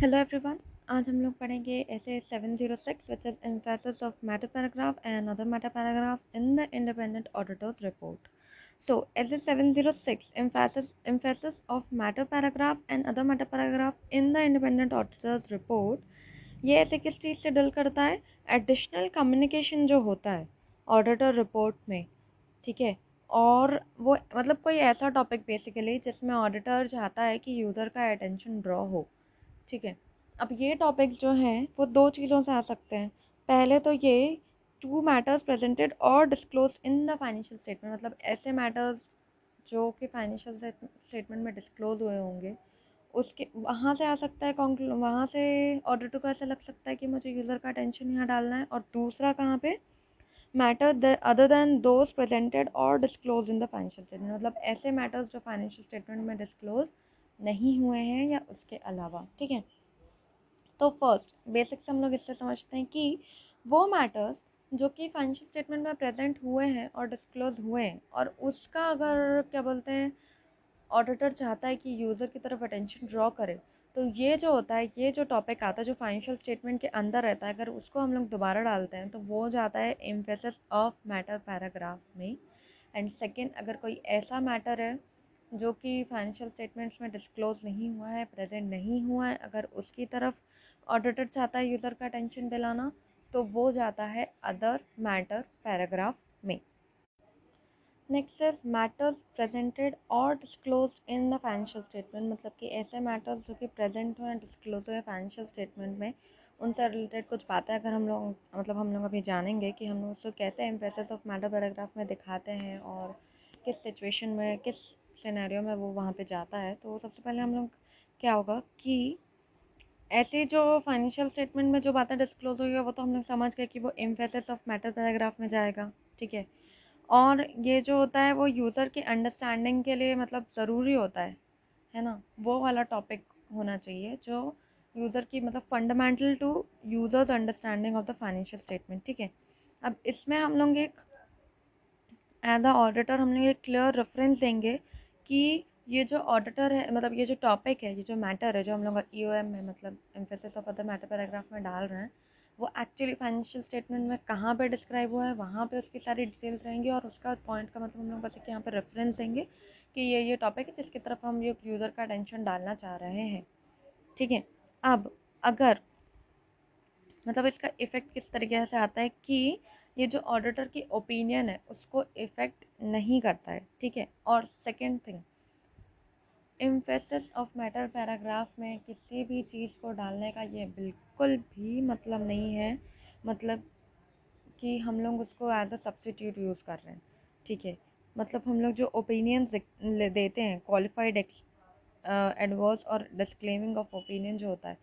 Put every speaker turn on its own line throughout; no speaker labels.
Hello everyone आज हम लोग पढ़ेंगे ऐसे seven zero six which is emphasis of matter paragraph and other matter paragraph in the independent auditors report so a seven zero six emphasis of matter paragraph and other matter paragraph in the independent auditors report ये ऐसे किस चीज़ से dill करता है? Additional communication जो होता है auditor report में, ठीक है? और वो मतलब कोई ऐसा टॉपिक बेसिकली जिसमें ऑडिटर चाहता है कि यूज़र का अटेंशन ड्रॉ हो। ठीक है। अब ये टॉपिक्स जो हैं, वो दो चीज़ों से आ सकते हैं। पहले तो ये टू मैटर्स प्रेजेंटेड और disclose in the financial statement मतलब ऐसे मैटर्स जो कि फाइनेंशियल स्टेटमेंट में डिस्क्लोज हुए होंगे, उसके, वहाँ से आ सकता है वहाँ से ऑडिटर को ऐसा लग सकता है कि मुझे यूज़र का टेंशन यहाँ डालना है और दूसरा कहाँ पे? Matter other than those presented और disclose in the financial statement मतलब ऐसे मैटर्स जो फाइनेंशियल स्टेटमेंट में डिस्क्लोज नहीं हुए हैं या उसके अलावा, ठीक है? तो फ़र्स्ट बेसिक्स हम लोग इससे समझते हैं कि वो मैटर्स जो कि फाइनेंशियल स्टेटमेंट में प्रेजेंट हुए हैं और डिस्क्लोज हुए हैं और उसका अगर क्या बोलते हैं ऑडिटर चाहता है कि यूज़र की तरफ़ अटेंशन ड्रॉ करे तो ये जो होता है, ये जो टॉपिक आता है, जो फाइनेंशियल स्टेटमेंट के अंदर रहता है, अगर उसको हम लोग दोबारा डालते हैं तो वो जाता है एम्फेसिस ऑफ़ मैटर पैराग्राफ में। एंड सेकेंड अगर कोई ऐसा मैटर है जो कि फाइनेंशियल स्टेटमेंट्स में डिस्क्लोज नहीं हुआ है प्रेजेंट नहीं हुआ है, अगर उसकी तरफ़ ऑडिटर चाहता है यूज़र का अटेंशन दिलाना तो वो जाता है अदर मैटर पैराग्राफ में। नेक्स्ट इज़ मैटर्स प्रेजेंटेड और disclose in the financial statement मतलब कि ऐसे मैटर्स जो कि प्रेजेंट हुए डिस्क्लोज हुए फाइनेंशियल स्टेटमेंट में, उनसे रिलेटेड कुछ बातें अगर हम लोग मतलब हम लोग अभी जानेंगे कि हम लोग उसको कैसे एम्प्रेसेस ऑफ़ मैटर पैराग्राफ में दिखाते हैं और किस सिचुएशन में, किस सिनेरियो में वो वहाँ पे जाता है तो सबसे पहले हम लोग क्या होगा कि ऐसे जो फाइनेंशियल स्टेटमेंट में जो बातें डिस्क्लोज हुई है, वो तो हम लोग समझ गए कि वो एम्फेसिस ऑफ़ मैटर पैराग्राफ में जाएगा, ठीक है? और ये जो होता है वो यूज़र के अंडरस्टैंडिंग के लिए मतलब ज़रूरी होता है है ना? वो वाला टॉपिक होना चाहिए जो यूज़र की मतलब fundamental to users understanding of the financial statement ठीक है? अब इसमें हम लोग एक एज अ ऑडिटर हम लोग एक क्लियर रेफरेंस देंगे कि ये जो ऑडिटर है मतलब ये जो टॉपिक है, ये जो मैटर है, जो हम लोग ई ओ एम में मतलब emphasis of other matter paragraph में डाल रहे हैं, वो एक्चुअली फाइनेंशियल स्टेटमेंट में कहाँ पे डिस्क्राइब हुआ है, वहाँ पे उसकी सारी डिटेल्स रहेंगी और उसका पॉइंट का मतलब हम लोग बस यहाँ पे रेफरेंस देंगे कि ये ये टॉपिक है, जिसकी तरफ़ हम ये यूज़र का अटेंशन डालना चाह रहे हैं। ठीक है, अब अगर मतलब इसका इफ़ेक्ट किस तरीके से आता है कि ये जो ऑडिटर की ओपिनियन है, उसको इफ़ेक्ट नहीं करता है, ठीक है? और second thing emphasis of matter paragraph में किसी भी चीज़ को डालने का ये बिल्कुल भी मतलब नहीं है। मतलब कि हम लोग उसको एज अ सब्सटीट्यूट यूज़ कर रहे हैं, ठीक है? मतलब हम लोग जो ओपिनियन देते हैं क्वालिफाइड एडवर्स और डिस्क्लेमिंग ऑफ़ ओपिनियन जो होता है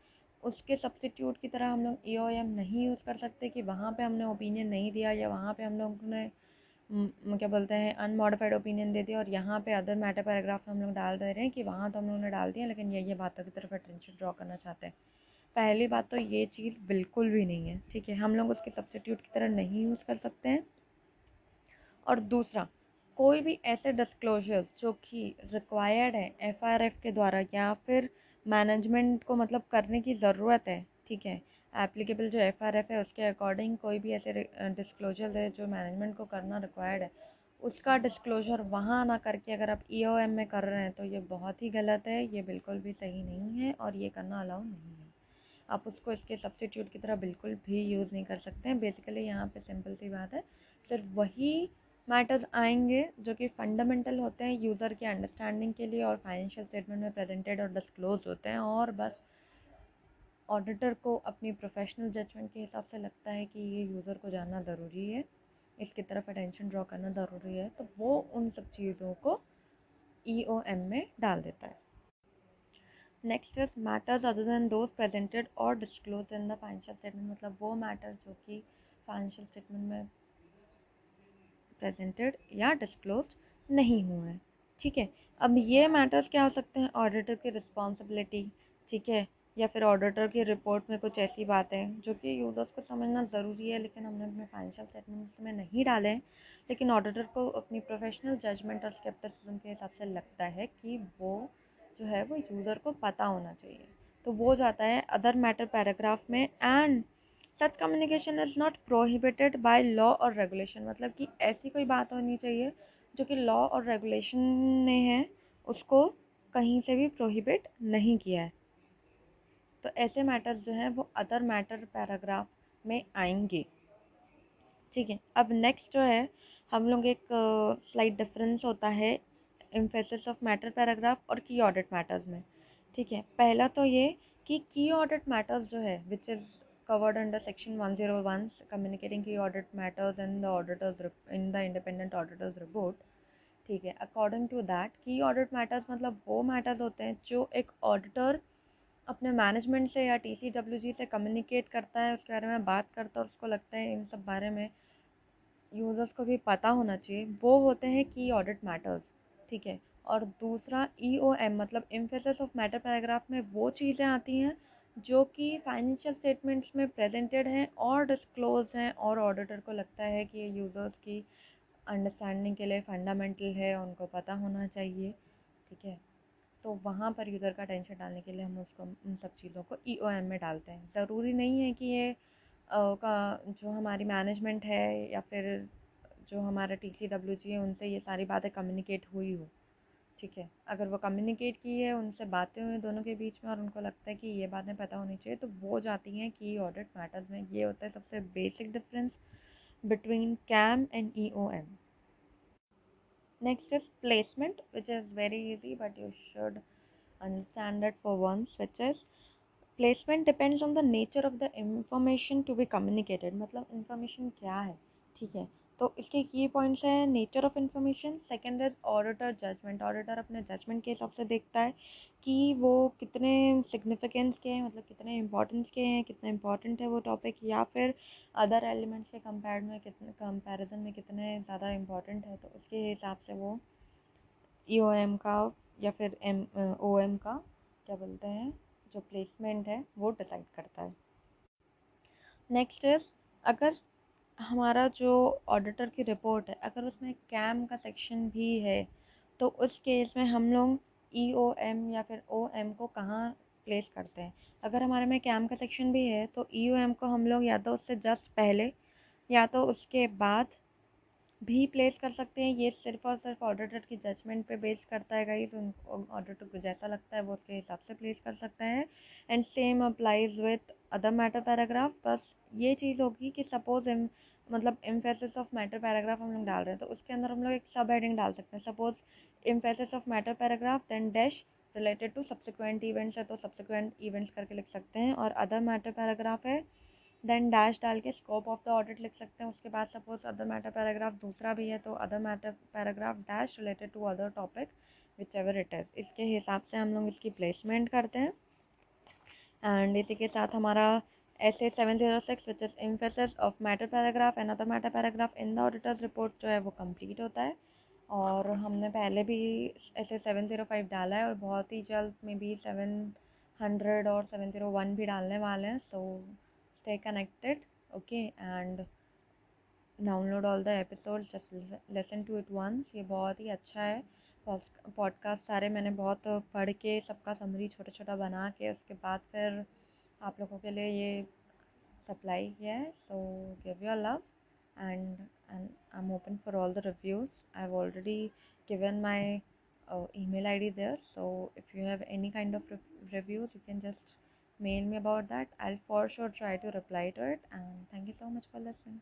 उसके सब्सटीट्यूट की तरह हम लोग ई नहीं यूज़ कर सकते कि वहाँ पे हमने ओपिनियन नहीं दिया या वहाँ पे हम लोग ने क्या बोलते हैं अनमोडिफाइड ओपिनियन दे दिया और यहाँ पे अदर मैटर पैराग्राफ हम लोग डाल दे रहे हैं कि वहाँ तो हम लोगों ने डाल दिया लेकिन ये ये बातों की तरफ़ अटेंशन ड्रॉ करना चाहते हैं। पहली बात तो ये चीज़ बिल्कुल भी नहीं है, ठीक है? हम लोग उसके सब्सिट्यूट की तरह नहीं यूज़ कर सकते हैं। और दूसरा, कोई भी ऐसे डिस्क्लोजर्स जो कि रिक्वायर्ड है एफआईआरएफ के द्वारा या फिर मैनेजमेंट को मतलब करने की ज़रूरत है, ठीक है? एप्लीकेबल जो एफआरएफ है, उसके अकॉर्डिंग कोई भी ऐसे डिस्क्लोजर है जो मैनेजमेंट को करना रिक्वायर्ड है, उसका डिस्क्लोजर वहाँ ना करके अगर आप ई e में कर रहे हैं तो ये बहुत ही गलत है, ये बिल्कुल भी सही नहीं है और ये करना अलाउ नहीं है। आप उसको इसके सब्सटीट्यूट की तरह बिल्कुल भी यूज़ नहीं कर सकते हैं बेसिकली यहाँ पे सिंपल सी बात है, सिर्फ़ वही मैटर्स आएँगे, जो कि फंडामेंटल होते हैं यूज़र के अंडरस्टैंडिंग के लिए और फाइनेंशियल स्टेटमेंट में प्रेजेंटेड और डिस्क्लोज होते हैं और बस ऑडिटर को अपनी प्रोफेशनल जजमेंट के हिसाब से लगता है कि ये यूज़र को जानना ज़रूरी है, इसकी तरफ़ अटेंशन ड्रॉ करना ज़रूरी है तो वो उन सब चीज़ों को ई ओ एम में डाल देता है। Next is matters other than those presented और disclose in the financial statement मतलब वो मैटर जो कि फाइनेंशियल स्टेटमेंट में प्रेजेंटेड या डिस्क्लोज नहीं हुए हैं। ठीक है? अब ये मैटर्स क्या हो सकते हैं? ऑडिटर की रिस्पॉन्सिबिलिटी ठीक है? या फिर ऑडिटर की रिपोर्ट में कुछ ऐसी बातें जो कि यूज़र्स को समझना ज़रूरी है, लेकिन हमने अपने फाइनेंशियल स्टेटमेंट्स में नहीं डाले हैं। लेकिन ऑडिटर को अपनी प्रोफेशनल जजमेंट और स्केप्टिसिज्म के हिसाब से लगता है कि वो जो है वो यूज़र को पता होना चाहिए। तो वो जाता है अदर मैटर पैराग्राफ में and such communication is not prohibited by law और रेगुलेशन मतलब कि ऐसी कोई बात होनी चाहिए जो कि लॉ और रेगुलेशन ने है उसको कहीं से भी प्रोहिबिट नहीं किया है। तो ऐसे मैटर्स जो हैं वो अदर मैटर पैराग्राफ में आएँगे। ठीक है अब नेक्स्ट जो है हम लोग एक स्लाइड uh, डिफरेंस होता है इम्फेसिस ऑफ़ मैटर पैराग्राफ और की ऑडिट मैटर्स में। ठीक है पहला तो ये कि की ऑडिट मैटर्स जो है which is covered under section 101 communicating key audit matters in the auditors in the independent auditors report. ठीक है अकॉर्डिंग टू दैट की ऑडिट मैटर्स मतलब वो मैटर्स होते हैं जो एक ऑडिटर अपने मैनेजमेंट से या टी सी डब्ल्यू जी से कम्युनिकेट करता है, उसके बारे में बात करता है उसको लगता है इन सब बारे में यूज़र्स को भी पता होना चाहिए। वो होते हैं की ऑडिट मैटर्स ठीक है। और दूसरा ई ओ एम मतलब इम्फेसिस ऑफ़ मैटर पैराग्राफ में वो चीज़ें आती हैं जो कि फाइनेंशियल स्टेटमेंट्स में प्रेजेंटेड हैं और डिस्क्लोज हैं और ऑडिटर को लगता है कि ये यूज़र्स की अंडरस्टैंडिंग के लिए फंडामेंटल है उनको पता होना चाहिए ठीक है? तो वहाँ पर यूज़र का टेंशन डालने के लिए हम उसको उन सब चीज़ों को ई ओ एम में डालते हैं। ज़रूरी नहीं है कि ये आ, का जो हमारी मैनेजमेंट है या फिर जो हमारा टी सी डब्ल्यू जी है उनसे ये सारी बातें कम्युनिकेट हुई हो। ठीक है। अगर वो कम्युनिकेट की है, उनसे बातें हुई दोनों के बीच में और उनको लगता है कि ये बातें पता होनी चाहिए तो वो जाती हैं की ऑडिट मैटर्स में। ये होता है सबसे basic difference between CAM and E O M next is placement which is very easy but you should understand for once which is placement depends on the nature of the information to be communicated मतलब information क्या है? ठीक है। तो इसके की points हैं nature of information second is auditor judgement auditor अपने जजमेंट के हिसाब से देखता है कि वो कितने सिग्निफिकेंस के हैं मतलब कितने इंपॉर्टेंस के हैं, कितने इंपॉर्टेंट है वो टॉपिक या फिर अदर एलिमेंट्स के कंपेयर में कितने कंपैरिजन में कितने ज़्यादा इंपॉर्टेंट है तो उसके हिसाब से वो ई e का या फिर एम ओ एम का क्या बोलते हैं, जो प्लेसमेंट है, वो डिसाइड करता है। नेक्स्ट इज़ अगर हमारा जो ऑडिटर की रिपोर्ट है, अगर उसमें कैम का सेक्शन भी है तो उस केस में हम लोग ई ओ एम या फिर ओ एम को कहाँ प्लेस करते हैं? अगर हमारे में कैम का सेक्शन भी है तो ई ओ एम को हम लोग या तो उससे जस्ट पहले या तो उसके बाद भी प्लेस कर सकते हैं। ये सिर्फ़ और सिर्फ़ ऑडिटर की जजमेंट पे बेस करता है गाइस ऑडिटर को जैसा लगता है वो उसके हिसाब से प्लेस कर सकते हैं। And same applies with other matter paragraph बस ये चीज़ होगी कि सपोज़ मतलब इम्फेसिस ऑफ़ मैटर पैराग्राफ हम लोग डाल रहे हैं तो उसके अंदर हम लोग एक सब हेडिंग डाल सकते हैं। Suppose emphasis of matter paragraph then dash related to subsequent events है तो सब्सिक्वेंट इवेंट्स करके लिख सकते हैं। और अदर मैटर पैराग्राफ है देन डैश डाल के स्कोप ऑफ़ द ऑडिट लिख सकते हैं। उसके बाद सपोज़ अदर मैटर पैराग्राफ दूसरा भी है तो other matter paragraph dash related to other topic whichever it is इसके हिसाब से हम लोग इसकी प्लेसमेंट करते हैं। एंड इसी के साथ हमारा SA 706 which is emphasis of matter paragraph and other matter paragraph in the auditors report जो है वो कंप्लीट होता है। और हमने पहले भी ऐसे 705 डाला है और बहुत ही जल्द में भी 700 और 701 भी डालने वाले हैं। So stay connected okay and download all the episode just listen to it once ये बहुत ही अच्छा है। पॉडकास्ट सारे मैंने बहुत पढ़ के सबका समरी छोटा छोटा बना के उसके बाद फिर आप लोगों के लिए ये सप्लाई किया है so give your love and and I am open for all the reviews I have already given my email ID there so if you have any kind of reviews you can just mail me about that I for sure try to reply to it and thank you so much for listening